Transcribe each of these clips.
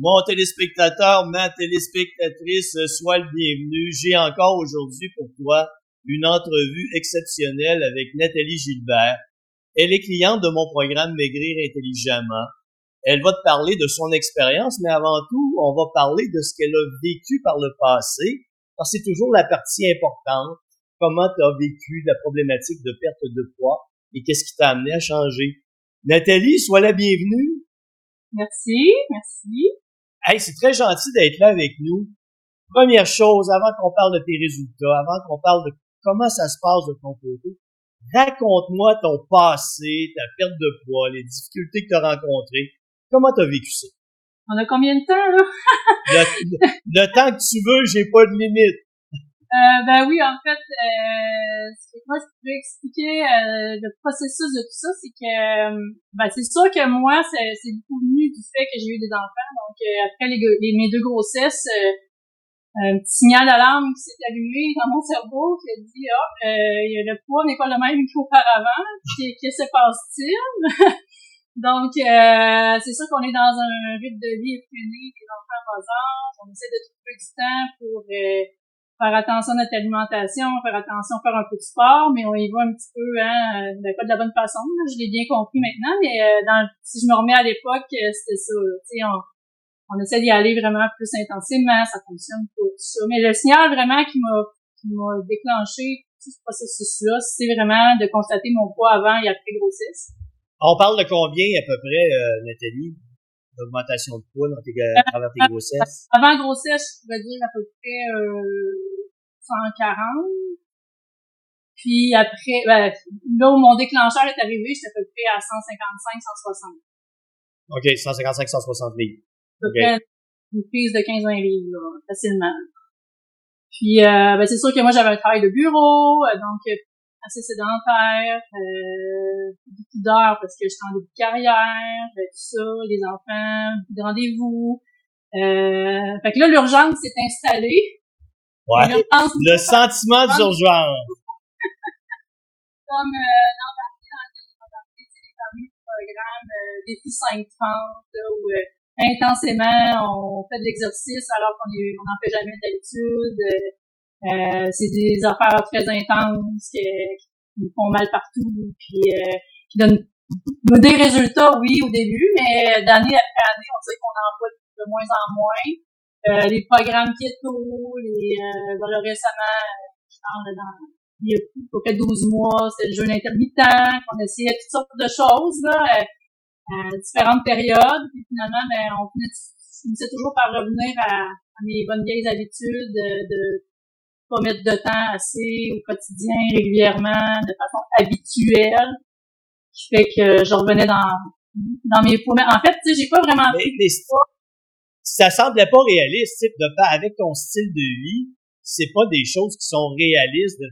Mon téléspectateur, ma téléspectatrice, sois le bienvenu. J'ai encore aujourd'hui pour toi une entrevue exceptionnelle avec Nathalie Gilbert. Elle est cliente de mon programme Maigrir intelligemment. Elle va te parler de son expérience, mais avant tout, on va parler de ce qu'elle a vécu par le passé, parce que c'est toujours la partie importante. Comment tu as vécu la problématique de perte de poids et qu'est-ce qui t'a amené à changer? Nathalie, sois la bienvenue. Merci, merci. Hey, c'est très gentil d'être là avec nous. Première chose, avant qu'on parle de tes résultats, avant qu'on parle de comment ça se passe de ton côté, raconte-moi ton passé, ta perte de poids, les difficultés que tu as rencontrées. Comment tu as vécu ça? On a combien de temps, là? le, temps que tu veux, j'ai pas de limite. Euh, ben oui, en fait, euh, moi je peux expliquer euh, le processus de tout ça, c'est que ben c'est sûr que moi, c'est, beaucoup venu du fait que j'ai eu des enfants. Donc euh, après les, les, mes deux grossesses, euh, un petit signal d'alarme qui s'est allumé dans mon cerveau qui a dit oh, le poids n'est pas le même qu'auparavant. Qu'est-ce qui se passe-t-il? Donc, c'est sûr qu'on est dans un rythme de vie effréné, les enfants en on essaie de trouver du temps pour faire attention à notre alimentation, faire attention faire un peu de sport, mais on y va un petit peu, hein, ben, pas de la bonne façon. je l'ai bien compris maintenant, mais euh, dans, si je me remets à l'époque, euh, c'était ça. Tu sais, on, on essaie d'y aller vraiment plus intensément, ça fonctionne pour tout ça. Mais le signal vraiment qui m'a qui m'a déclenché tout ce processus-là, c'est vraiment de constater mon poids avant et après grossesse. On parle de combien à peu près, euh, Nathalie? D'augmentation de poids dans tes, à travers tes grossesses? Avant grossesse, je pourrais dire à peu près euh, 140. Puis après, ben, là où mon déclencheur est arrivé, j'étais à peu près à 155, 160. OK, 155, 160 livres. Okay. une prise de 15-20 livres, là, facilement. Puis, euh, ben, c'est sûr que moi, j'avais un travail de bureau, euh, donc assez sédentaire, euh, beaucoup d'heures parce que j'étais en début de carrière, euh, tout ça, les enfants, des rendez-vous. Euh, fait que là, l'urgence s'est installée. Ouais. Le sentiment d'urgence. Comme euh, dans le les fameux programmes euh, défi 530 où euh, intensément on fait de l'exercice alors qu'on on n'en fait jamais d'habitude. Euh, euh, c'est des affaires très intenses qui, qui nous font mal partout, puis euh, qui donnent des résultats, oui, au début, mais d'année après année, on sait qu'on en voit de moins en moins. Euh, les programmes keto, les euh, voilà, récemment, je parle dans il y a à peu près 12 mois, c'est le jeûne intermittent, qu'on essayait toutes sortes de choses, là, à différentes périodes, puis finalement, ben, on finissait toujours par revenir à, à mes bonnes vieilles habitudes de, de pas mettre de temps assez au quotidien, régulièrement, de façon habituelle, qui fait que je revenais dans, dans mes poids. En fait, tu sais, j'ai pas vraiment... Mais, mais ça semblait pas réaliste, de pas avec ton style de vie, c'est pas des choses qui sont réalistes de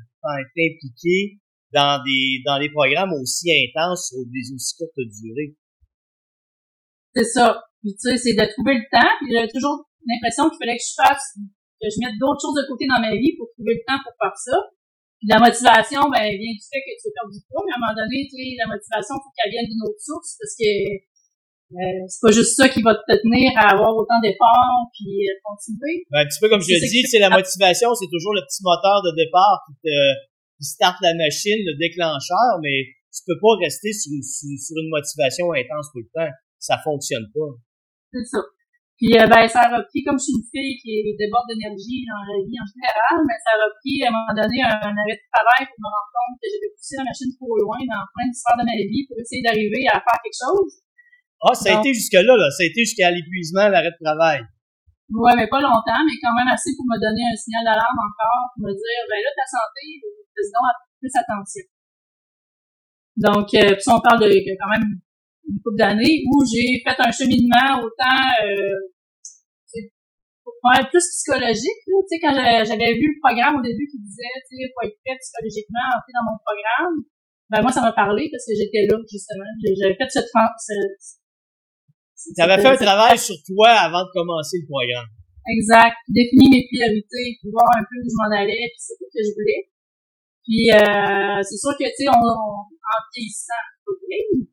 t'impliquer dans des dans des programmes aussi intenses sur des aussi courtes durées. C'est ça. Puis tu sais, c'est de trouver le temps. Puis j'avais toujours l'impression qu'il fallait que je fasse que je mette d'autres choses de côté dans ma vie pour trouver le temps pour faire ça. La motivation, ben, vient du fait que tu veux perdre du poids, mais à un moment donné, tu sais, la motivation, faut qu'elle vienne d'une autre source parce que euh, c'est pas juste ça qui va te tenir à avoir autant d'efforts puis euh, continuer. Ben, un petit peu comme je le dis, c'est la motivation, c'est toujours le petit moteur de départ qui te qui starte la machine, le déclencheur, mais tu peux pas rester sur, sur, sur une motivation intense tout le temps. Ça fonctionne pas. C'est ça. Puis euh, ben, ça a repris, comme je suis une fille qui déborde d'énergie dans la vie en général, mais ça a repris à un moment donné un, arrêt de travail pour me rendre compte que j'avais poussé la machine trop loin dans plein d'histoires de ma vie pour essayer d'arriver à faire quelque chose. Ah, ça a été jusque-là, là. Ça a été jusqu'à l'épuisement, l'arrêt de travail. Ouais, mais pas longtemps, mais quand même assez pour me donner un signal d'alarme encore, pour me dire, ben là, ta santé, fais donc plus attention. Donc, euh, puis on parle de quand même une couple d'années où j'ai fait un cheminement autant euh, plus psychologique. Tu sais, quand j'avais vu le programme au début qui disait, tu sais, faut être prêt psychologiquement entrer dans mon programme, ben moi, ça m'a parlé parce que j'étais là, justement. J'avais fait ce... ce, tu avais fait un travail sur toi avant de commencer le programme. Exact. Définir mes priorités, puis voir un peu où je m'en allais, puis c'est ce que je voulais. Puis euh, c'est sûr que, tu sais, on, on, en vieillissant,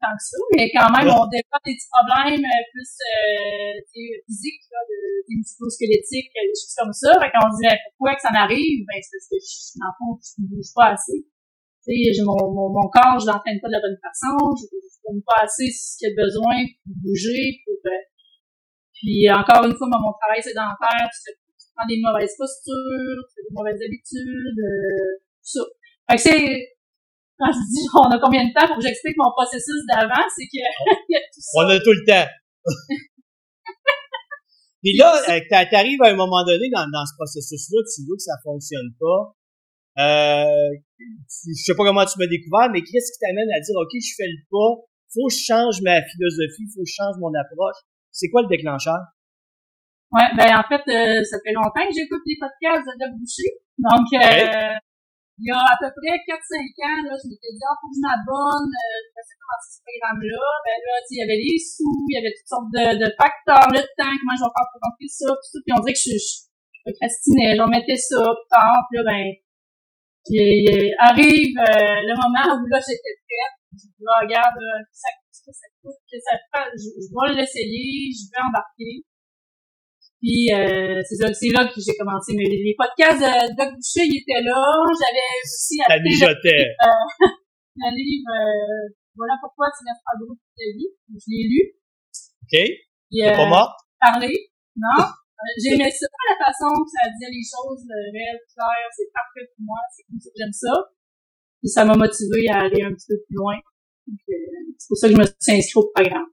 tant que ça, mais quand même, on développe des petits problèmes euh, plus euh, physiques, là, de, des musculo-squelettiques, des choses comme ça. Fait qu'on se dit, pourquoi que ça m'arrive? Ben, c'est parce que, je, dans le fond, je ne bouge pas assez. Tu sais, mon, mon, mon corps, je l'entraîne pas de la bonne façon, je ne donne pas assez ce qu'il y a besoin pour bouger, pour... Euh, puis encore une fois, mon travail sédentaire, tu, tu prends des mauvaises postures, tu fais des mauvaises habitudes, euh, tout ça. Fait que c'est, quand je dis on a combien de temps pour que j'explique mon processus d'avant, c'est que y a tout ça. On a tout le temps. Puis là, euh, t'arrives à un moment donné dans, dans ce processus-là, tu vois que ça fonctionne pas. Euh, je sais pas comment tu m'as découvert, mais qu'est-ce qui t'amène à dire, OK, je fais le pas, faut que je change ma philosophie, faut que je change mon approche. C'est quoi le déclencheur? Ouais, ben en fait, euh, ça fait longtemps que j'écoute les podcasts de Boucher. Donc, euh, il y a à peu près 4-5 ans, là, je m'étais dit, ah, faut que je m'abonne, euh, je sais comment ce programme-là. Ben là, il y avait les sous, il y avait toutes sortes de, de facteurs, le temps, comment je vais faire pour rentrer ça, tout ça. Puis on dirait que je, je, je procrastinais, j'en mettais ça, tard, puis là, ben, puis, arrive euh, le moment où là, j'étais prête. Je dis, là, regarde, ça coûte, ça coûte, que ça fait, je, je dois l'essayer, je vais embarquer. Puis euh, c'est là, que j'ai commencé. Mais les, podcasts de Doc Boucher, ils étaient là. J'avais aussi acheté le, euh, le livre euh, Voilà pourquoi tu n'as pas beaucoup de ta vie. Je l'ai lu. OK. Euh, pas mort? Parler. Non. Euh, J'aimais ça, la façon que ça disait les choses réelles, claires. C'est parfait pour moi. C'est comme ça que j'aime ça. Puis ça m'a motivé à aller un petit peu plus loin. C'est pour ça que je me suis inscrit au programme.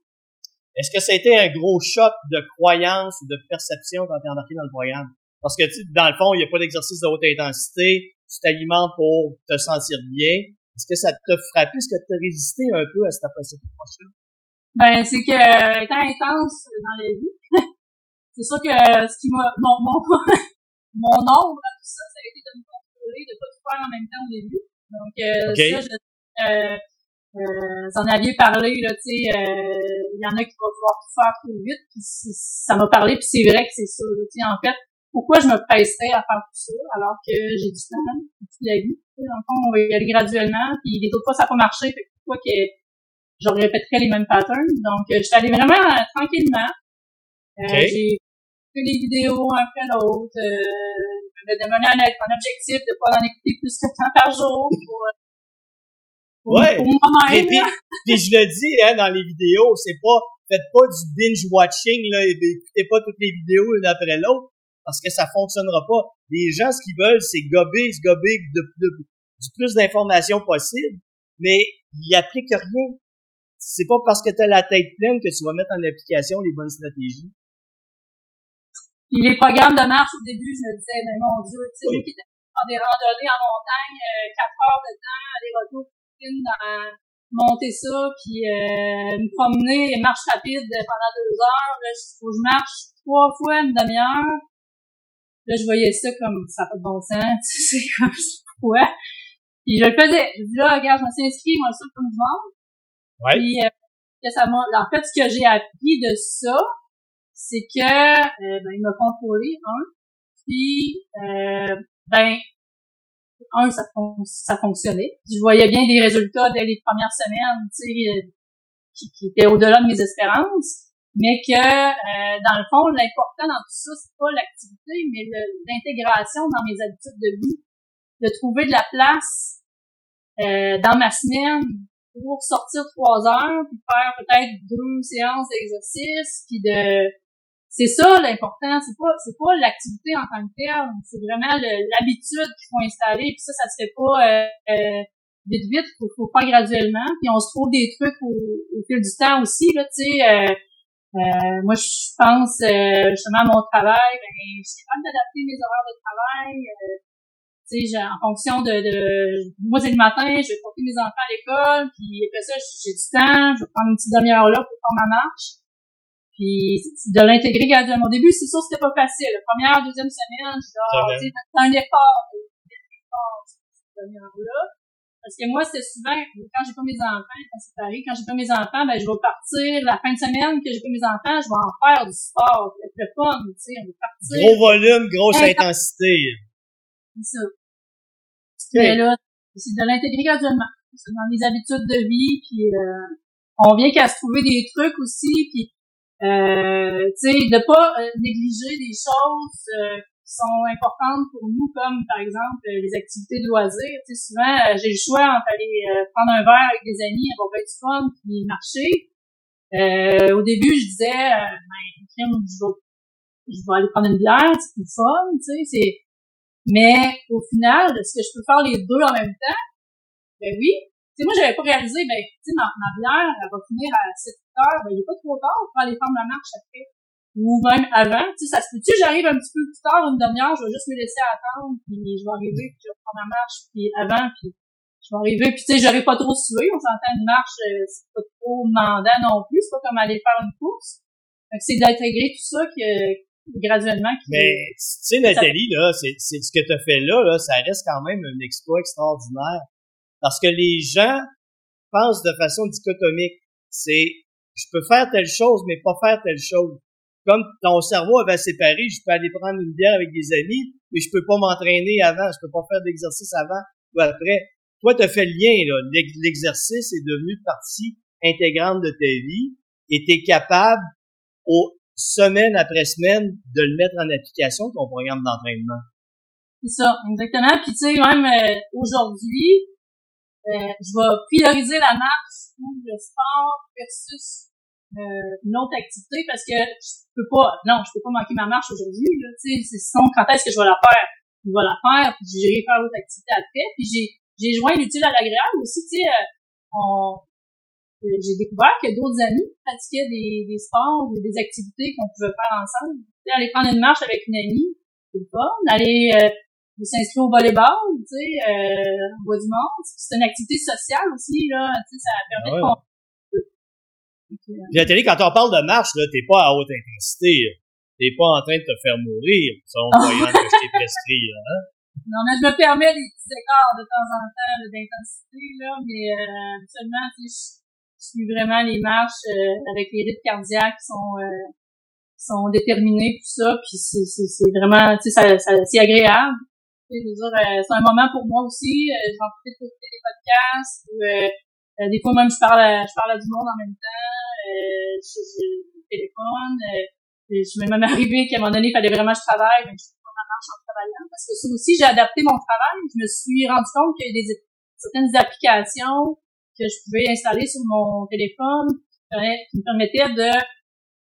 Est-ce que ça a été un gros choc de croyance ou de perception quand tu es embarqué dans le programme? Parce que, dans le fond, il n'y a pas d'exercice de haute intensité, tu t'alimentes pour te sentir bien. Est-ce que ça t'a frappé? Est-ce que tu as résisté un peu à cette approche-là? Ben, c'est que, étant intense dans la vie, c'est sûr que ce qui m'a, mon, mon, mon ombre à tout ça, ça a été de me contrôler, de pas tout faire en même temps au début. Donc, euh, ça, je, euh, euh, vous en aviez parlé, là, tu sais, euh, il y en a qui vont vouloir tout faire trop vite, puis ça m'a parlé, puis c'est vrai que c'est ça, tu sais, en fait, pourquoi je me presserais à faire tout ça, alors que j'ai du temps, toute la vie, en fond, on va y aller graduellement, puis les autres fois, ça n'a pas marché, fait pourquoi que je répéterais les mêmes patterns, donc, euh, je suis allée vraiment euh, tranquillement, euh, j'ai fait des vidéos un après l'autre, euh, je me demander un, un objectif de pas en écouter plus que temps par jour pour Ouais. Et puis, puis, je le dis hein, dans les vidéos, c'est pas faites pas du binge watching là, écoutez pas toutes les vidéos une après l'autre parce que ça fonctionnera pas. Les gens ce qu'ils veulent c'est gober, se gober de, de, du plus d'informations possible, mais ils appliquent rien. C'est pas parce que tu as la tête pleine que tu vas mettre en application les bonnes stratégies. Puis les programmes de marche au début, je me disais, mais mon Dieu, tu sais, oui. qui des randonnées en montagne, euh, 4 heures de temps, aller-retour dans monter ça, puis euh, me promener, marche rapide pendant deux heures. Là, il faut que je marche trois fois une demi-heure. Là, je voyais ça comme ça n'a pas de bon sens. C'est comme pourquoi. Puis je le faisais. Je dis là, regarde, je me suis inscrit, moi, ça comme du monde. Ouais. Puis euh, ça m'a. En fait, ce que j'ai appris de ça, c'est que euh, ben, il m'a contrôlé, un. Puis euh, ben, un, ça, ça fonctionnait. Je voyais bien des résultats dès les premières semaines, tu sais, euh, qui, qui étaient au-delà de mes espérances, mais que euh, dans le fond, l'important dans tout ça, c'est pas l'activité, mais l'intégration dans mes habitudes de vie, de trouver de la place euh, dans ma semaine pour sortir trois heures, puis faire peut-être deux séances d'exercice, puis de c'est ça l'important, c'est pas c'est pas l'activité en tant que telle, c'est vraiment l'habitude qu'il faut installer, puis ça ça se fait pas euh, euh, vite vite, faut, faut faire graduellement, puis on se trouve des trucs au, fil du temps aussi là, tu sais euh, euh, moi je pense justement à mon travail, ben je suis capable d'adapter mes horaires de travail tu sais, en fonction de, de moi c'est le matin, je vais porter mes enfants à l'école, puis après ça j'ai du temps, je vais prendre une petite demi-heure là pour faire ma marche. Puis de l'intégrer graduellement. Au début, c'est sûr c'était pas facile. La première, deuxième semaine, je dis, tu un effort. là. Parce que moi, c'était souvent, quand j'ai pas mes enfants, quand c'est pareil, quand j'ai pas mes enfants, ben, je vais partir la fin de semaine que j'ai pas mes enfants, je vais en faire du sport. C'est le fun, tu sais, on va partir. Gros volume, grosse intensité. C'est ça. Mais là, c'est de l'intégrer graduellement. dans les habitudes de vie, puis euh, on vient qu'à se trouver des trucs aussi, puis euh, tu sais, de pas euh, négliger des choses euh, qui sont importantes pour nous, comme par exemple les activités de loisirs. Tu sais, souvent, j'ai le choix entre aller prendre un verre avec des amis, avoir du fun, puis marcher. au début, je disais, ben, je vais, je vais aller prendre une bière, c'est plus fun, tu sais, c'est... Mais au final, est-ce que je peux faire les deux en même temps? Ben oui, sais, moi, j'avais pas réalisé, ben, tu sais, ma, ma, bière, elle va finir à 7 heures, ben, il est pas trop tard pour aller faire ma marche après. Ou même avant, tu sais, ça se peut-tu, j'arrive un petit peu plus tard, une demi-heure, je vais juste me laisser attendre, puis je vais arriver, puis je vais prendre ma marche, puis avant, puis je vais arriver, puis tu sais, j'aurais pas trop sué, on s'entend une marche, euh, c'est pas trop demandant non plus, c'est pas comme aller faire une course. Donc, c'est d'intégrer tout ça que, graduellement. Mais, tu sais, Nathalie, là, c'est, c'est ce que tu as fait là, là, ça reste quand même un exploit extraordinaire. Parce que les gens pensent de façon dichotomique. C'est, je peux faire telle chose, mais pas faire telle chose. Comme ton cerveau avait séparé, je peux aller prendre une bière avec des amis, mais je peux pas m'entraîner avant, je peux pas faire d'exercice avant ou après. Toi, tu as fait le lien, là. L'exercice est devenu partie intégrante de ta vie et tu es capable, au, semaine après semaine, de le mettre en application, ton programme d'entraînement. C'est ça, exactement. Puis tu sais, même euh, aujourd'hui, euh, je vais prioriser la marche ou le sport versus euh, une autre activité parce que je peux pas, non, je peux pas manquer ma marche aujourd'hui, là, tu sais, sinon, quand est-ce que je vais la faire? Je vais la faire, puis j'irai faire l'autre activité après, puis j'ai, j'ai joint l'utile à l'agréable aussi, tu sais, euh, euh, j'ai découvert que d'autres amis pratiquaient des, des sports ou des activités qu'on pouvait faire ensemble. Tu sais, aller prendre une marche avec une amie, c'est pas Aller euh, de s'inscrire au volleyball, tu sais, euh, on voit du monde. C'est une activité sociale aussi, là, tu sais, ça permet de... Puis télé, quand on parle de marche, là, t'es pas à haute intensité. T'es pas en train de te faire mourir, selon voyant que je t'ai prescrit, hein? Non, mais je me permets des petits écarts de temps en temps d'intensité, là, mais euh, seulement, tu sais, je suis vraiment les marches euh, avec les rythmes cardiaques qui sont euh, sont déterminés tout ça puis c'est c'est vraiment tu sais ça, ça c'est agréable euh, c'est un moment pour moi aussi. Euh, j'en profite pour écouter des podcasts. Ou, euh, des fois même je parle à, je parle du monde en même temps. Euh, je, je, téléphone. je m'est même arrivé qu'à un moment donné, il fallait vraiment que je travaille. Mais je fais ma marche en travaillant. Parce que ça aussi, j'ai adapté mon travail. Je me suis rendu compte qu'il y a des certaines applications que je pouvais installer sur mon téléphone qui me permettaient de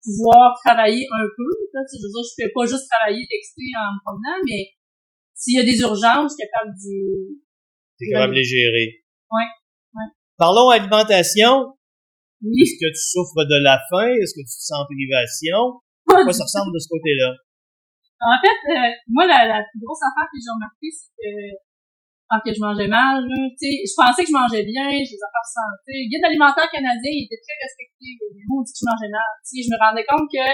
pouvoir travailler un peu. je veux dire, je fais pas juste travailler, texter en me promenant, mais s'il y a des urgences, capable de... T'es capable de les gérer. Oui. Ouais. Parlons alimentation. Oui. Est-ce que tu souffres de la faim? Est-ce que tu te sens en privation? Pourquoi ça ressemble de ce côté-là? En fait, euh, moi, la, la, plus grosse affaire que j'ai remarqué, c'est que quand que je mangeais mal, tu sais, je pensais que je mangeais bien, j'ai des affaires de santé. Le guide alimentaire canadien, il était très respecté. Mots dit que je mangeais mal. Tu sais, je me rendais compte que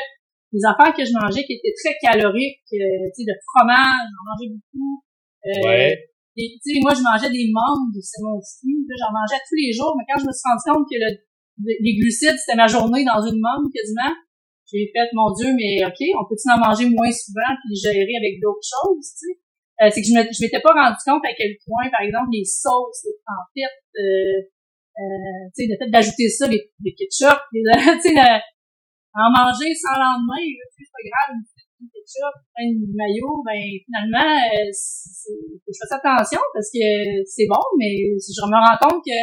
les affaires que je mangeais qui étaient très caloriques, euh, tu sais, de fromage, j'en mangeais beaucoup. Euh, ouais. Tu sais, moi, je mangeais des membres de mon style, j'en mangeais tous les jours, mais quand je me suis rendu compte que le, les glucides, c'était ma journée dans une membre quasiment, j'ai fait, mon Dieu, mais OK, on peut-tu en manger moins souvent puis gérer avec d'autres choses, tu sais? Euh, c'est que je m'étais pas rendu compte à quel point, par exemple, les sauces, les fait, euh, euh, tu sais, le fait d'ajouter ça, les, les ketchup, les, tu sais, en manger sans lendemain, c'est pas grave, une ketchup, un maillot, ben finalement, euh, je fais attention parce que c'est bon, mais je me rends compte que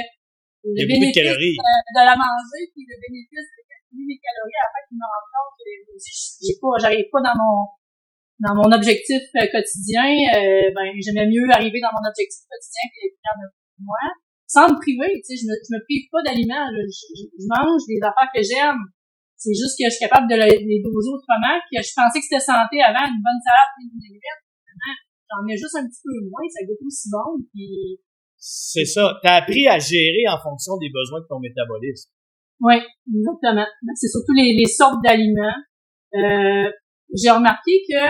le bénéfice de, de, la manger puis le bénéfice de calculer les calories, en fait, je me rends compte que j'ai pas, j'arrive pas dans mon dans mon objectif euh, quotidien, euh, ben j'aimais mieux arriver dans mon objectif quotidien que de moi, sans me priver, tu sais, je me, je me prive pas d'aliments, je, je, mange des affaires que j'aime, c'est juste que je suis capable de les doser autrement, que je pensais que c'était santé avant, une bonne salade, une vinaigrette. J'en mets juste un petit peu moins, ça goûte aussi bon, puis... C'est ça. T'as appris à gérer en fonction des besoins de ton métabolisme. Oui, exactement. C'est surtout les, les sortes d'aliments. Euh, j'ai remarqué que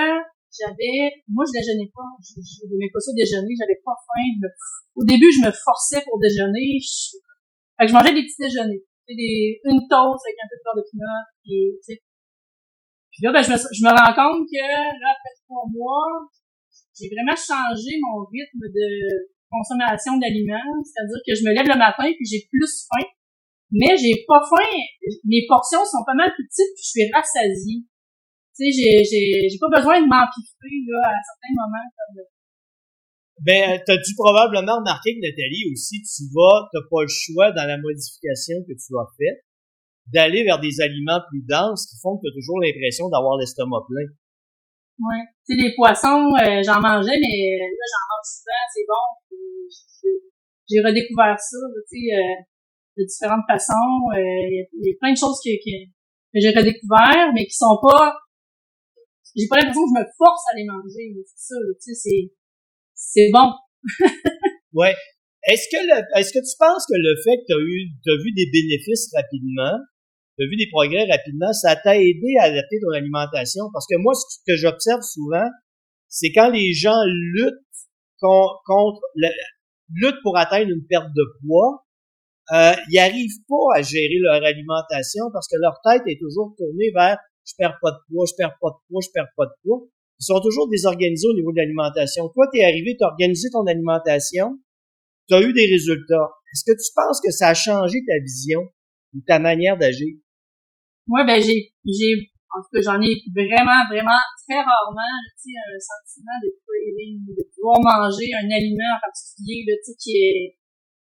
j'avais, moi je déjeunais pas, je, n'aimais pas ça déjeuner, j'avais pas faim. au début, je me forçais pour déjeuner. Je, fait que je mangeais des petits déjeuners des, une toast avec un peu de beurre de pinot, puis, tu sais. Puis là, ben, je me, je me rends compte que, là, après trois mois, j'ai vraiment changé mon rythme de, consommation d'aliments, c'est-à-dire que je me lève le matin puis j'ai plus faim, mais j'ai pas faim, mes portions sont pas mal petites puis je suis rassasiée. Tu sais, j'ai, j'ai, j'ai pas besoin de m'empiffrer, là, à certains moments. Comme... Ben, t'as dû probablement remarquer que Nathalie aussi, tu vas, t'as pas le choix dans la modification que tu as faite d'aller vers des aliments plus denses qui font que tu as toujours l'impression d'avoir l'estomac plein. Ouais. Tu sais, les poissons, euh, j'en mangeais, mais là, j'en mange souvent, c'est bon. J'ai redécouvert ça, tu sais, euh, de différentes façons. Euh, il y, a plein de choses que, que, que j'ai redécouvert, mais qui sont pas... J'ai pas l'impression que je me force à les manger, c'est ça, tu sais, c'est... C'est bon. ouais. Est-ce que est-ce que tu penses que le fait que tu as eu, t'as vu des bénéfices rapidement, tu as vu des progrès rapidement, ça t'a aidé à adapter ton alimentation? Parce que moi, ce que j'observe souvent, c'est quand les gens luttent contre, luttent pour atteindre une perte de poids, euh, ils arrivent pas à gérer leur alimentation parce que leur tête est toujours tournée vers je perds pas de poids, je perds pas de poids, je perds pas de poids. Ils sont toujours désorganisés au niveau de l'alimentation. Toi, tu es arrivé, tu as organisé ton alimentation, tu as eu des résultats. Est-ce que tu penses que ça a changé ta vision ou ta manière d'agir? Moi, ben j'ai, j'ai, en tout cas, j'en ai vraiment, vraiment très rarement, tu sais, un sentiment de de pouvoir manger un aliment en particulier, tu sais, qui est,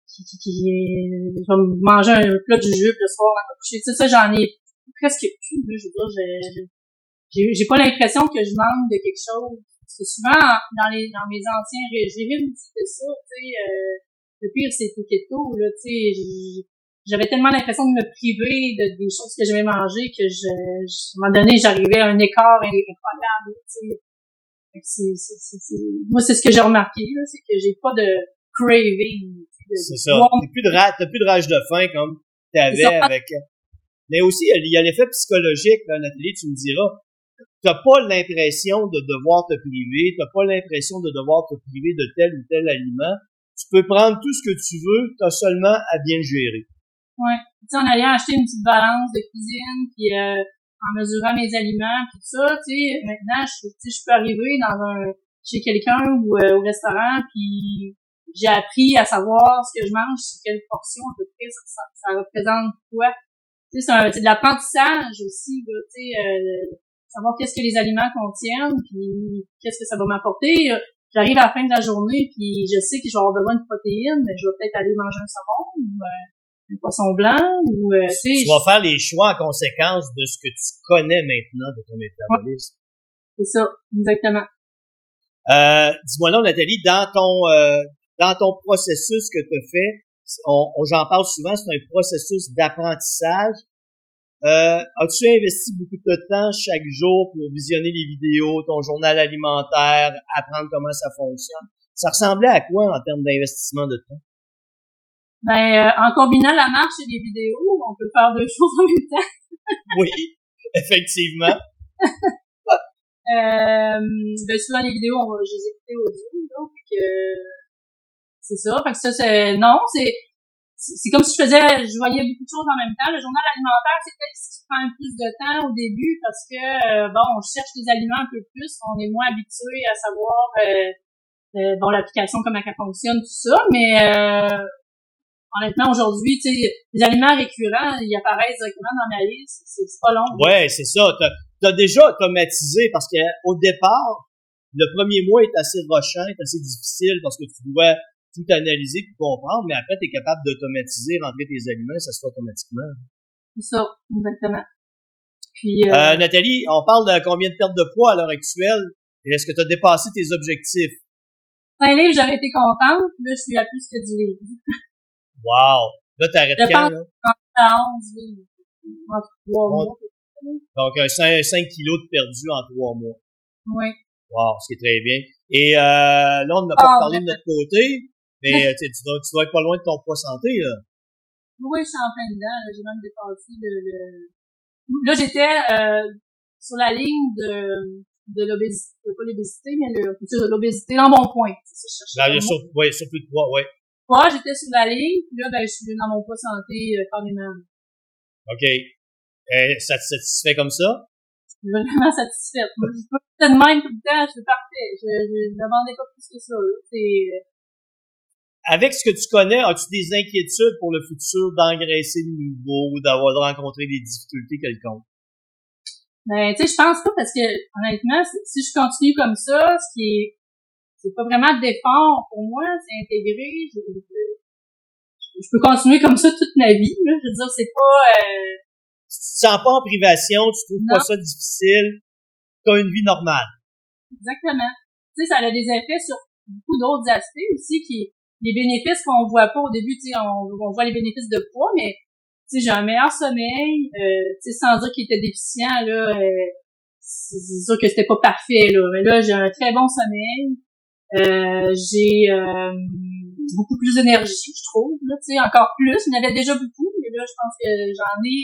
qui, qui, qui est, manger un plat du jus le soir avant de coucher. Tu sais, ça, j'en ai presque plus, je veux dire, j'ai, pas l'impression que je manque de quelque chose. Parce que souvent, dans les, dans mes anciens régimes, c'était ça, tu sais, euh, le pire, tout keto, là, tu sais, j'avais tellement l'impression de me priver de, des choses que j'aimais manger que je, je, à un moment donné, j'arrivais à un écart incroyable, tu sais. moi, c'est ce que j'ai remarqué, là, c'est que j'ai pas de craving. C'est ça. T'as plus de rage, t'as plus de rage de faim comme t'avais avec, mais aussi, il y a l'effet psychologique, là, Nathalie, tu me diras. T'as pas l'impression de devoir te priver, t'as pas l'impression de devoir te priver de tel ou tel aliment tu peux prendre tout ce que tu veux, tu as seulement à bien gérer. Ouais. Tu en allant acheter une petite balance de cuisine, puis euh, en mesurant mes aliments, puis tout ça, tu sais, maintenant, je, je peux arriver dans un chez quelqu'un ou euh, au restaurant, puis j'ai appris à savoir ce que je mange, sur quelle portion à peu près ça, ça, représente quoi. Tu sais, c'est de l'apprentissage aussi, tu sais, euh, savoir qu'est-ce que les aliments contiennent, puis qu'est-ce que ça va m'apporter j'arrive à la fin de la journée, puis je sais que je vais avoir besoin de protéines, mais je vais peut-être aller manger un saumon ou euh, un poisson blanc ou euh, tu vas faire les choix en conséquence de ce que tu connais maintenant de ton métabolisme. C'est ça, exactement. Euh, dis-moi là, Nathalie, dans ton euh, dans ton processus que tu as fait, on, on j'en parle souvent, c'est un processus d'apprentissage. Euh, as-tu investi beaucoup de temps chaque jour pour visionner les vidéos, ton journal alimentaire, apprendre comment ça fonctionne? Ça ressemblait à quoi en termes d'investissement de temps? Ben, euh, en combinant la marche et les vidéos, on peut faire deux choses en même temps. oui, effectivement. euh, ben, souvent les vidéos, on va les écouter audio, donc euh, c'est ça. Fait que ça, c'est non, c'est c'est comme si je faisais, je voyais beaucoup de choses en même temps. Le journal alimentaire, c'est peut-être ce qui prend plus de temps au début parce que, euh, bon, on cherche les aliments un peu plus, on est moins habitué à savoir, euh, euh, bon, l'application, comment elle fonctionne, tout ça, mais euh, honnêtement, aujourd'hui, tu sais, les aliments récurrents, ils apparaissent directement dans ma liste, c'est pas long. Ouais, c'est ça. T'as as déjà automatisé parce que au départ, le premier mois est assez rochant, est assez difficile parce que tu dois tout analyser pour comprendre, mais après, tu es capable d'automatiser, rentrer tes aliments, ça se fait automatiquement. C'est ça, exactement. Puis, euh, euh... Nathalie, on parle de combien de pertes de poids à l'heure actuelle? Est-ce que tu as dépassé tes objectifs? Un livre, j'aurais été contente. Là, je suis à plus que du livre. Wow! Là, t'arrêtes quand, là? À 11 livres. En trois mois. Donc, 5, 5 kilos de perdu en trois mois. Oui. Wow, c'est très bien. Et euh, là, on n'a pas ah, parlé de notre côté. Mais euh, tu, dois, tu dois être pas loin de ton poids santé, là. Oui, je suis en plein dedans. J'ai même dépassé le... le... Là, j'étais euh, sur la ligne de, de l'obésité, pas l'obésité, mais le, l'obésité dans mon point. C'est ça, je sur, ouais, sur plus de poids, ouais. Moi, j'étais sur la ligne, puis là, ben, je suis dans mon poids santé euh, carrément. OK. Euh, ça te satisfait comme ça? Je suis vraiment satisfaite. Moi, je peux de même tout le temps, je suis parfait. Je, ne demandais pas plus que ça. C'est avec ce que tu connais, as-tu des inquiétudes pour le futur d'engraisser de nouveau ou d'avoir rencontré des difficultés quelconques? Ben, tu sais, je pense pas parce que, honnêtement, si je continue comme ça, ce qui est, c'est pas vraiment d'effort pour moi, c'est intégré. Je, je, peux continuer comme ça toute ma vie, là. Je veux dire, c'est pas, euh... Tu te sens pas en privation, tu trouves pas ça difficile, tu as une vie normale. Exactement. Tu sais, ça a des effets sur beaucoup d'autres aspects aussi qui, les bénéfices qu'on voit pas au début, tu sais, on, on voit les bénéfices de poids, mais tu sais, j'ai un meilleur sommeil, euh, tu sais, sans dire qu'il était déficient, là, euh, c'est sûr que c'était pas parfait, là, mais là, j'ai un très bon sommeil, euh, j'ai euh, beaucoup plus d'énergie, je trouve, là, tu sais, encore plus, il y en avait déjà beaucoup, mais là, je pense que j'en ai,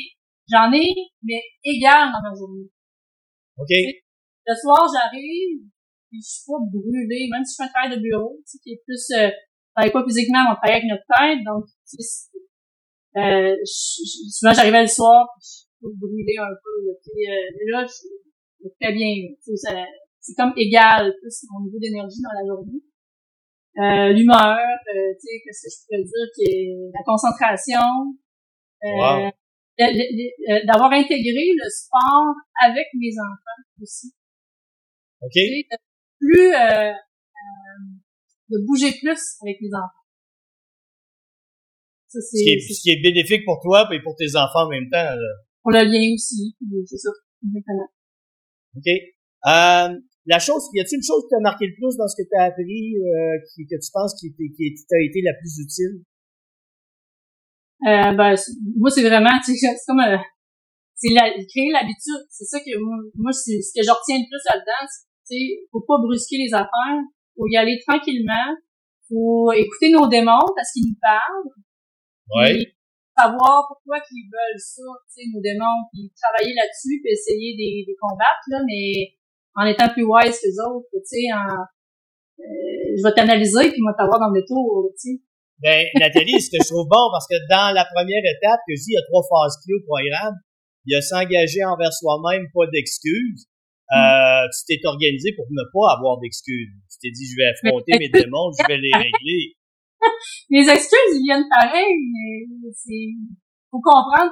j'en ai, mais égal dans ma journée. OK. le soir, j'arrive, je suis pas brûlée, même si je fais un travail de bureau, tu sais, qui est plus, euh, travaille pas physiquement, on travaille avec notre tête, donc, euh, souvent j'arrivais le soir je brûler un peu là, puis, euh, là je très bien c'est comme égal plus mon niveau d'énergie dans la journée. Euh, l'humeur euh, tu sais qu'est-ce que je pourrais dire qui la concentration euh, d'avoir intégré le sport avec mes enfants aussi. Ok. Plus euh, de bouger plus avec les enfants ce, qui est, ce qui est bénéfique pour toi et pour tes enfants en même temps. Là. Pour le lien aussi, c'est ça. OK. Euh, la chose, y a-t-il une chose qui t'a marqué le plus dans ce que tu as appris, euh, qui, que tu penses qui, qui, t'a été la plus utile? Euh, ben, moi, c'est vraiment, c'est comme, euh, c'est la, créer l'habitude. C'est ça que moi, moi c'est ce que je retiens le plus là-dedans. C'est, faut pas brusquer les affaires. Faut y aller tranquillement. Faut écouter nos démons parce qu'ils nous parlent. Ouais. savoir pourquoi qu'ils veulent ça, tu sais, nos démons, puis travailler là-dessus, puis essayer de les combattre, là, mais en étant plus wise que les autres, tu sais, en, euh, je vais t'analyser, puis moi t'avoir dans le tour, tu sais. Ben, Nathalie, ce que je trouve bon, parce que dans la première étape que je dis, il y a trois phases clés au programme. Il y a s'engager envers soi-même, pas d'excuses. Euh, mm. tu t'es organisé pour ne pas avoir d'excuses. T'es dit, je vais affronter mes démons, je vais les régler. les excuses, ils viennent pareil, mais c'est, faut comprendre,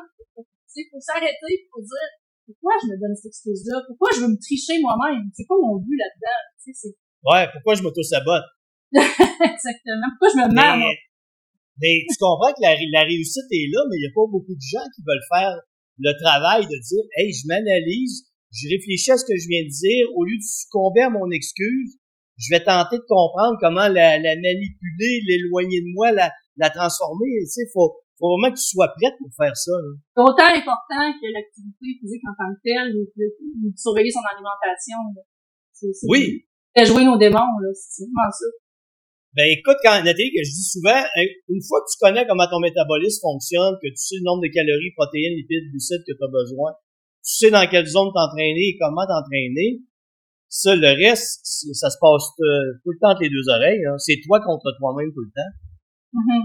tu faut s'arrêter, faut dire, pourquoi je me donne cette excuse-là? Pourquoi je veux me tricher moi-même? C'est quoi mon but là-dedans? Tu sais, ouais, pourquoi je m'auto-sabote? Exactement. Pourquoi je me mets mais, mais tu comprends que la, la réussite est là, mais il y a pas beaucoup de gens qui veulent faire le travail de dire, hey, je m'analyse, je réfléchis à ce que je viens de dire, au lieu de succomber à mon excuse, je vais tenter de comprendre comment la, la manipuler, l'éloigner de moi, la, la transformer. Tu sais, faut, faut vraiment que tu sois prête pour faire ça. C'est autant important que l'activité physique en tant que telle, ou de, surveiller son alimentation. C'est, oui. Jouer nos démons, là, c'est vraiment ça. Ben écoute, quand Nathalie, que je dis souvent, une fois que tu connais comment ton métabolisme fonctionne, que tu sais le nombre de calories, protéines, lipides, glucides que tu as besoin, tu sais dans quelle zone t'entraîner et comment t'entraîner, ça, le reste, ça se passe euh, tout le temps entre les deux oreilles. Hein. C'est toi contre toi-même tout le temps. Mm-hmm.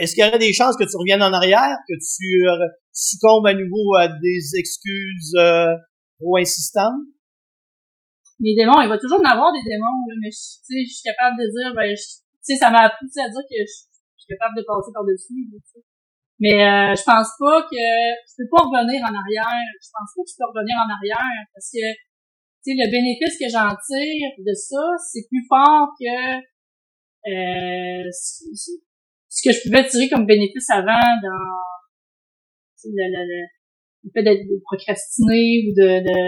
Est-ce qu'il y aurait des chances que tu reviennes en arrière, que tu euh, succombes à nouveau à des excuses euh, trop insistantes? Les démons, il va toujours en avoir des démons, mais je, je suis capable de dire, ben, tu sais, ça m'a appris à dire que je, suis capable de passer par-dessus. Mais euh, je pense pas que tu peux pas revenir en arrière. Je pense pas que tu peux revenir en arrière parce que tu sais le bénéfice que j'en tire de ça, c'est plus fort que euh, ce que je pouvais tirer comme bénéfice avant dans le, le, le, fait de, procrastiner ou de, de,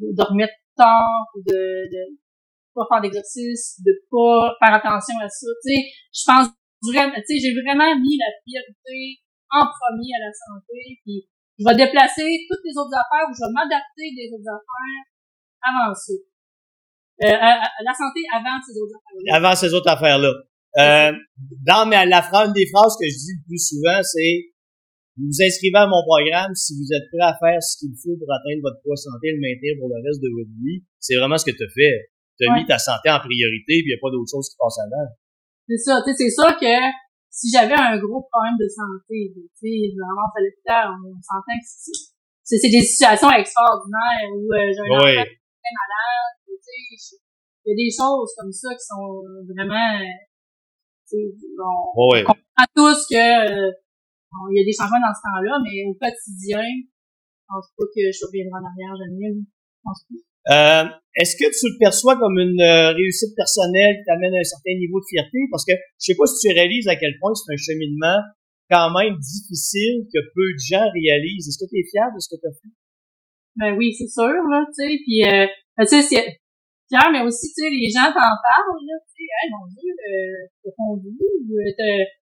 de, dormir tard ou de, de pas faire d'exercice, de pas faire attention à ça. Tu sais, je pense vraiment, tu sais, j'ai vraiment mis la priorité en premier à la santé, puis je vais déplacer toutes les autres affaires ou je vais m'adapter des autres affaires avant ça. Euh, à, la santé avant ces autres affaires-là. Avant ces autres affaires-là. Euh, dans ma, la phrase, une des phrases que je dis le plus souvent, c'est vous vous inscrivez à mon programme si vous êtes prêt à faire ce qu'il faut pour atteindre votre poids santé et le maintenir pour le reste de votre vie. C'est vraiment ce que tu as fait. Tu as mis ta santé en priorité, puis il n'y a pas d'autre chose qui passe avant. C'est ça. C'est ça que si j'avais un gros problème de santé, tu sais, vraiment à l'hôpital, on, on s'entend que c'est, c'est des situations extraordinaires où euh, j'ai un enfant très malade, tu sais, il y a des choses comme ça qui sont vraiment on, comprend tous que euh, il y a des changements dans ce temps-là, mais au quotidien, je pense pas que je reviendrai en arrière jamais. Je pense pas. Euh, est-ce que tu le perçois comme une euh, réussite personnelle qui t'amène à un certain niveau de fierté? Parce que je sais pas si tu réalises à quel point c'est un cheminement quand même difficile que peu de gens réalisent. Est-ce que tu es fier de ce que tu as fait? Ben oui, c'est sûr, là, tu sais. Puis, euh, ben, tu sais, c'est fier, mais aussi, tu sais, les gens t'en parlent, là, tu sais, hey, mon Dieu, euh, t'as fondu,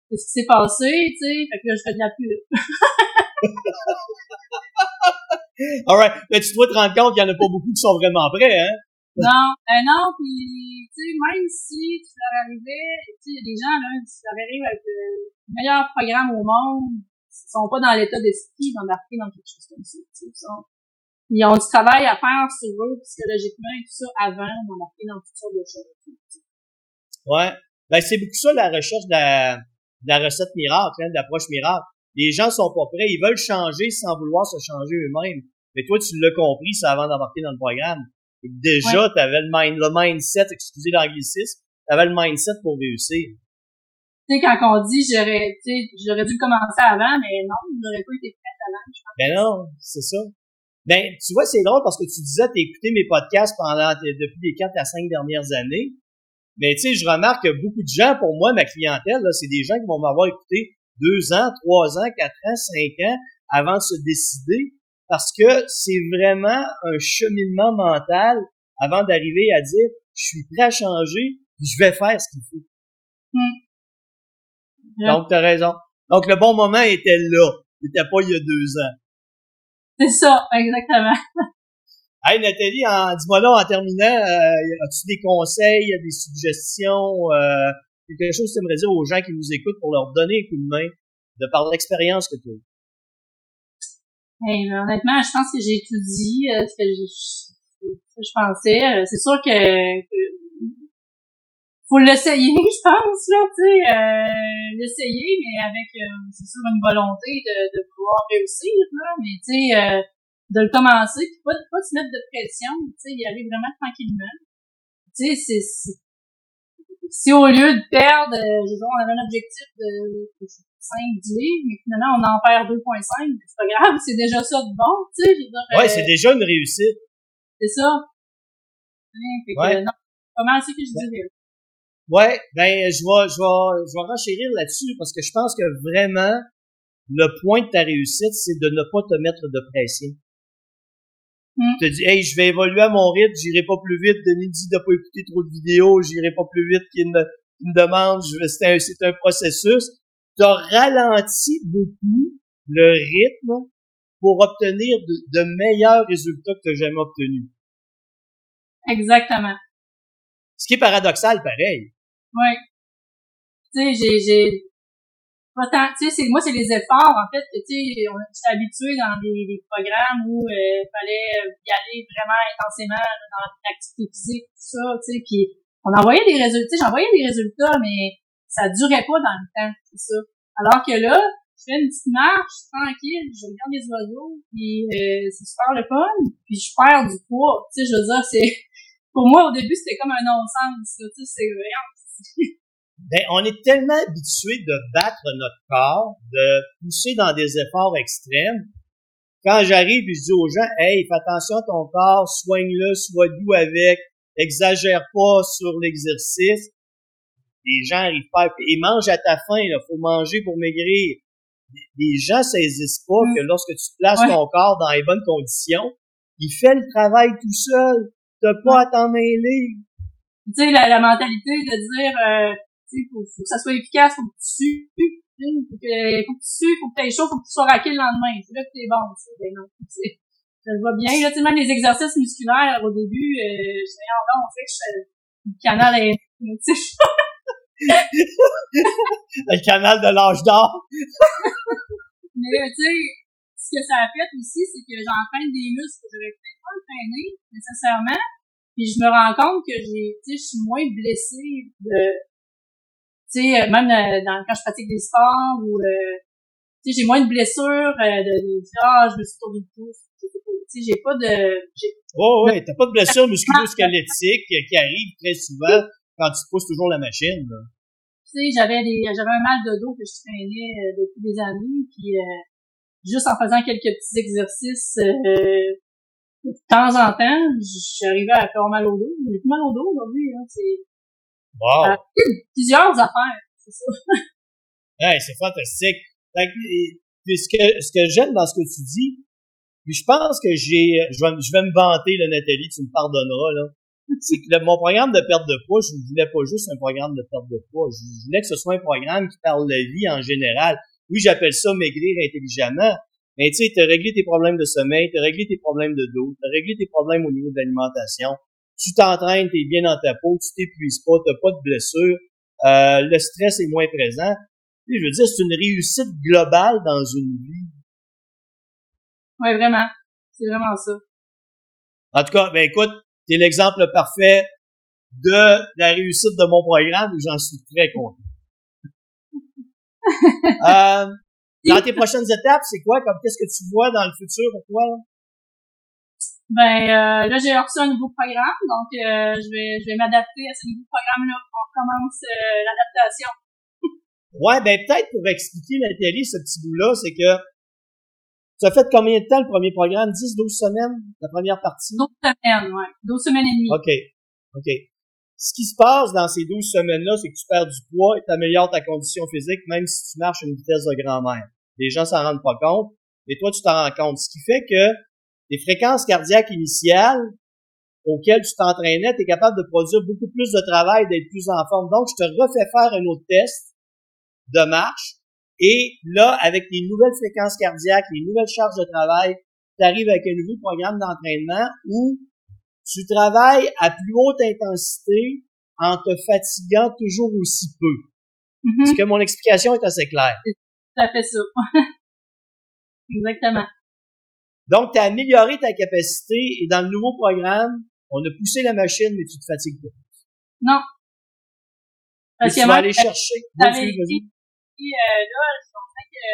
qu'est-ce qui s'est passé, tu sais. Fait que là, je fais de la pub. Alright. Mais tu dois te rendre compte qu'il y en a pas beaucoup qui sont vraiment prêts, hein? Non, euh, non, puis tu sais, même si tu leur arrivais, tu sais, des gens là, tu leur arrives avec le meilleur programme au monde, ils sont pas dans l'état d'esprit d'embarquer dans quelque chose comme ça. Tu sais, ils ont du travail à faire sur eux psychologiquement et tout ça avant d'embarquer dans toutes sortes de choses. Ouais. Ben c'est beaucoup ça la recherche de la, de la recette miracle, hein, de l'approche miracle. Les gens sont pas prêts, ils veulent changer sans vouloir se changer eux-mêmes. Mais toi, tu l'as compris, ça avant d'embarquer dans le programme. Et déjà, tu avais le, mind, le mindset, excusez l'anglicisme, tu avais le mindset pour réussir. Tu sais, quand on dit j'aurais, tu sais, j'aurais dû commencer avant, mais non, j'aurais pas été prête avant, je pense. Ben non, c'est ça. Ben, tu vois, c'est drôle parce que tu disais, t'as écouté mes podcasts pendant, depuis les quatre à cinq dernières années. Mais tu sais, je remarque que beaucoup de gens, pour moi, ma clientèle, c'est des gens qui vont m'avoir écouté deux ans, trois ans, quatre ans, cinq ans avant de se décider parce que c'est vraiment un cheminement mental avant d'arriver à dire je suis prêt à changer, je vais faire ce qu'il faut. Hmm. Donc, tu as raison. Donc, le bon moment était là. Il n'était pas il y a deux ans. C'est ça, exactement. Hey Nathalie, dis-moi là en terminant, euh, as-tu des conseils, des suggestions, euh, quelque chose que tu aimerais dire aux gens qui nous écoutent pour leur donner un coup de main de par l'expérience que tu as honnêtement, je pense que j'ai étudié euh, ce que je, pensais. Euh, c'est sûr que, que faut l'essayer, je pense, là, tu sais, euh, l'essayer, mais avec, euh, c'est sûr, une volonté de, de pouvoir réussir, là, mais tu sais, de le commencer, puis pas, pas se mettre de pression, tu sais, y aller vraiment tranquillement. Tu sais, c'est, si au lieu de perdre, euh, disons, on avait un objectif de, 5, 10 livres, mais finalement, on en perd 2.5, c'est pas grave, c'est déjà ça de bon, tu sais. Ouais, c'est déjà une réussite. C'est ça. Ouais, fait non, mal ce que je dirais. Ouais, ben, je vais, je vais, je vais renchérir là-dessus parce que je pense que vraiment, le point de ta réussite, c'est de ne pas te mettre de pression. Mm. Tu te dis, hey, je vais évoluer à mon rythme, j'irai pas plus vite. Denis dit de pas écouter trop de vidéos, j'irai pas plus vite qu'il me, me demande. C'est un, c'est un processus. Tu as ralenti beaucoup le rythme pour obtenir de, de meilleurs résultats que tu n'as jamais obtenus. Exactement. Ce qui est paradoxal, pareil. Oui. Tu sais, j'ai, moi, c'est les efforts, en fait, tu on est habitué dans des, programmes où il euh, fallait y aller vraiment intensément dans l'activité physique, tout ça, puis on envoyait des résultats, j'envoyais des résultats, mais ça durait pas dans le temps, c'est ça. Alors que là, je fais une petite marche, tranquille, je regarde les oiseaux, puis euh, c'est super le fun, puis je perds du poids, tu je veux dire, c'est, pour moi, au début, c'était comme un non-sens, tu sais, c'est ben, on est tellement habitué de battre notre corps, de pousser dans des efforts extrêmes. Quand j'arrive et je dis aux gens, hey, fais attention à ton corps, soigne-le, sois doux avec, exagère pas sur l'exercice. Les gens arrivent pas, et mange à ta faim, il faut manger pour maigrir. Les gens saisissent pas que mm. lorsque tu places ton corps dans les bonnes conditions, il fait le travail tout seul. T'as pas à t'en mêler. Tu sais, la, la mentalité de dire, euh, il faut, faut, que ça soit efficace, faut que tu sues, faut que, faut que tu sues, faut que tu aies chaud, faut que tu sois raqué le lendemain. C'est là que t'es bon, tu sais. Ben non, ça va bien. Là, tu sais, même les exercices musculaires, au début, euh, je disais, là, on fait que je, le canal est, tu sais, le canal de l'âge d'or. Mais, tu sais, ce que ça a fait aussi, c'est que j'entraîne des muscles que j'aurais peut-être pas entraîné, nécessairement. Puis je me rends compte que j'ai, tu sais, je suis moins blessée de, tu sais, euh, même euh, dans, quand je pratique des sports ou, euh, tu sais, j'ai moins de blessures, de, de, ah, je me suis tourné le pouce. Tu sais, j'ai pas de... Oh, ouais, t'as pas de blessure musculo-squelettique qui arrive très souvent quand tu pousses toujours la machine. Là. tu sais, j'avais des, j'avais un mal de dos que je traînais depuis des années, puis euh, juste en faisant quelques petits exercices euh, de temps en temps, j'arrivais à faire mal au dos. J'ai plus mal au dos aujourd'hui, hein, c'est Wow! euh, plusieurs affaires, c'est ça. Ouais, c'est fantastique. Fait que, et- puis ce que, ce que j'aime dans ce que tu dis, puis je pense que j'ai, je vais, je vais me vanter, là, Nathalie, tu me pardonneras, là. C'est que le- mon programme de perte de poids, je ne voulais pas juste un programme de perte de poids. Je voulais que ce soit un programme qui parle de la vie en général. Oui, j'appelle ça maigrir intelligemment. Mais tu sais, t'as réglé tes problèmes de sommeil, t'as réglé tes problèmes de dos, t'as réglé tes problèmes au niveau de l'alimentation. Tu t'entraînes, t'es bien dans ta peau, tu t'épuises pas, t'as pas de blessures, euh, le stress est moins présent. Tu Je veux dire, c'est une réussite globale dans une vie. Ouais, vraiment. C'est vraiment ça. En tout cas, ben écoute, t'es l'exemple parfait de la réussite de mon programme et j'en suis très content. euh, dans tes prochaines étapes, c'est quoi? Comme qu'est-ce que tu vois dans le futur pour toi? Ben euh, là, j'ai reçu un nouveau programme, donc euh, je vais je vais m'adapter à ce nouveau programme-là. On commence euh, l'adaptation. Ouais, ben peut-être pour expliquer Nathalie, ce petit bout-là, c'est que ça fait combien de temps le premier programme? 10, 12 semaines, la première partie? 12 semaines, ouais. 12 semaines et demie. OK. OK. Ce qui se passe dans ces 12 semaines-là, c'est que tu perds du poids et tu améliores ta condition physique, même si tu marches à une vitesse de grand-mère. Les gens s'en rendent pas compte, mais toi, tu t'en rends compte. Ce qui fait que les fréquences cardiaques initiales auxquelles tu t'entraînais, tu es capable de produire beaucoup plus de travail, d'être plus en forme. Donc, je te refais faire un autre test de marche. Et là, avec les nouvelles fréquences cardiaques, les nouvelles charges de travail, tu arrives avec un nouveau programme d'entraînement où tu travailles à plus haute intensité en te fatiguant toujours aussi peu. Mhm, Est-ce que mon explication est assez claire? Ça fait ça. Exactement. Donc, tu as amélioré ta capacité et dans le nouveau programme, on a poussé la machine, mais tu te fatigues pas. Non. Parce tu vas aller chercher. euh, là, je pensais que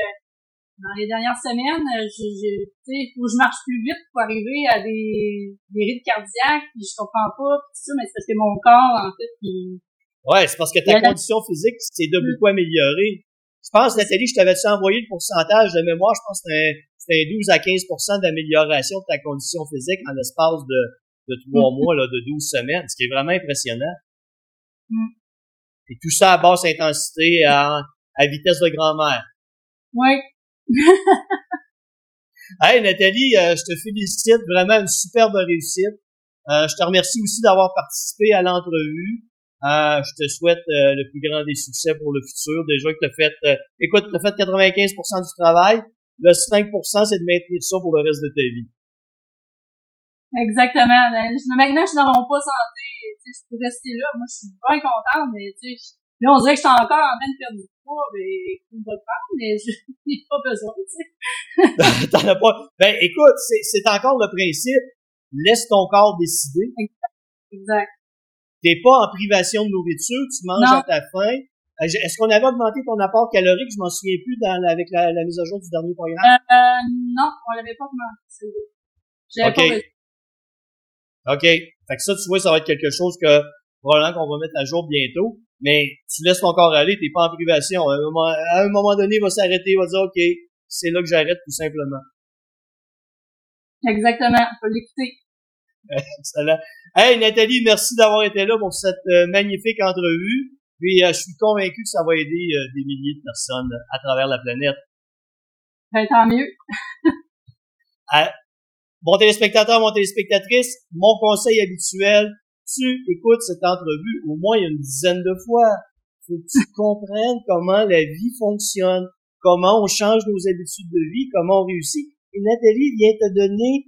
dans les dernières semaines, euh, je, je, tu sais, faut que je marche plus vite pour arriver à des, des rythmes cardiaques, puis je comprends pas, puis tout ça, mais c'est parce que mon corps, en fait, il, Ouais, c'est parce que ta condition physique s'est de beaucoup améliorée. Je pense, Nathalie, je t'avais-tu envoyé le pourcentage de mémoire, je pense que c'était un, c'était un 12 à 15% d'amélioration de ta condition physique en l'espace de, de 3 Mm. mois, là, de 12 semaines, ce qui est vraiment impressionnant. Mm. Et tout ça à basse intensité, à, à vitesse de grand-mère. ouais, Hey Nathalie, euh, je te félicite, vraiment une superbe réussite. Euh, je te remercie aussi d'avoir participé à l'entrevue. Euh, je te souhaite le plus grand des succès pour le futur. Déjà que tu as fait, écoute, tu as fait 95% du travail. Le 5%, c'est de maintenir ça pour le reste de ta vie. exactement. Maintenant, je suis dans mon pas santé, tu sais, je peux rester là. Moi, je suis bien contente, mais tu sais, là, on dirait que je suis encore en train de perdre du poids, mais on va le faire, mais je n'ai pas besoin, tu sais. T'en as pas. Ben écoute, c'est, c'est encore le principe. Laisse ton corps décider. Exact. T'es pas en privation de nourriture, tu manges Non. à ta faim. Je- Est-ce qu'on avait augmenté ton apport calorique? Je m'en souviens plus dans, avec la, la mise à jour du dernier programme. Euh, non, on l'avait pas. J'avais Ok. pas. OK. Fait que ça, tu vois, ça va être quelque chose que probablement qu'on va mettre à jour bientôt. Mais tu laisses ton corps aller, t'es pas en privation. À un moment, à un moment donné, il va s'arrêter, il va dire OK, c'est là que j'arrête tout simplement. Exactement, faut l'écouter. Excellent. Hey Nathalie, merci d'avoir été là pour cette euh, magnifique entrevue. Puis euh, je suis convaincu que ça va aider euh, des milliers de personnes à travers la planète. Ben, tant mieux. Bon téléspectateur, mon téléspectatrice, mon conseil habituel, tu écoutes cette entrevue au moins une dizaine de fois. Faut que tu comprennes comment la vie fonctionne, comment on change nos habitudes de vie, comment on réussit. Et Nathalie vient te donner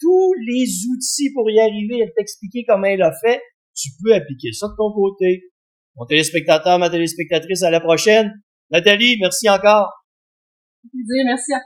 tous les outils pour y arriver, elle t'expliquer comment elle a fait. Tu peux appliquer ça de ton côté. Mon téléspectateur, ma téléspectatrice, à la prochaine. Nathalie, merci encore.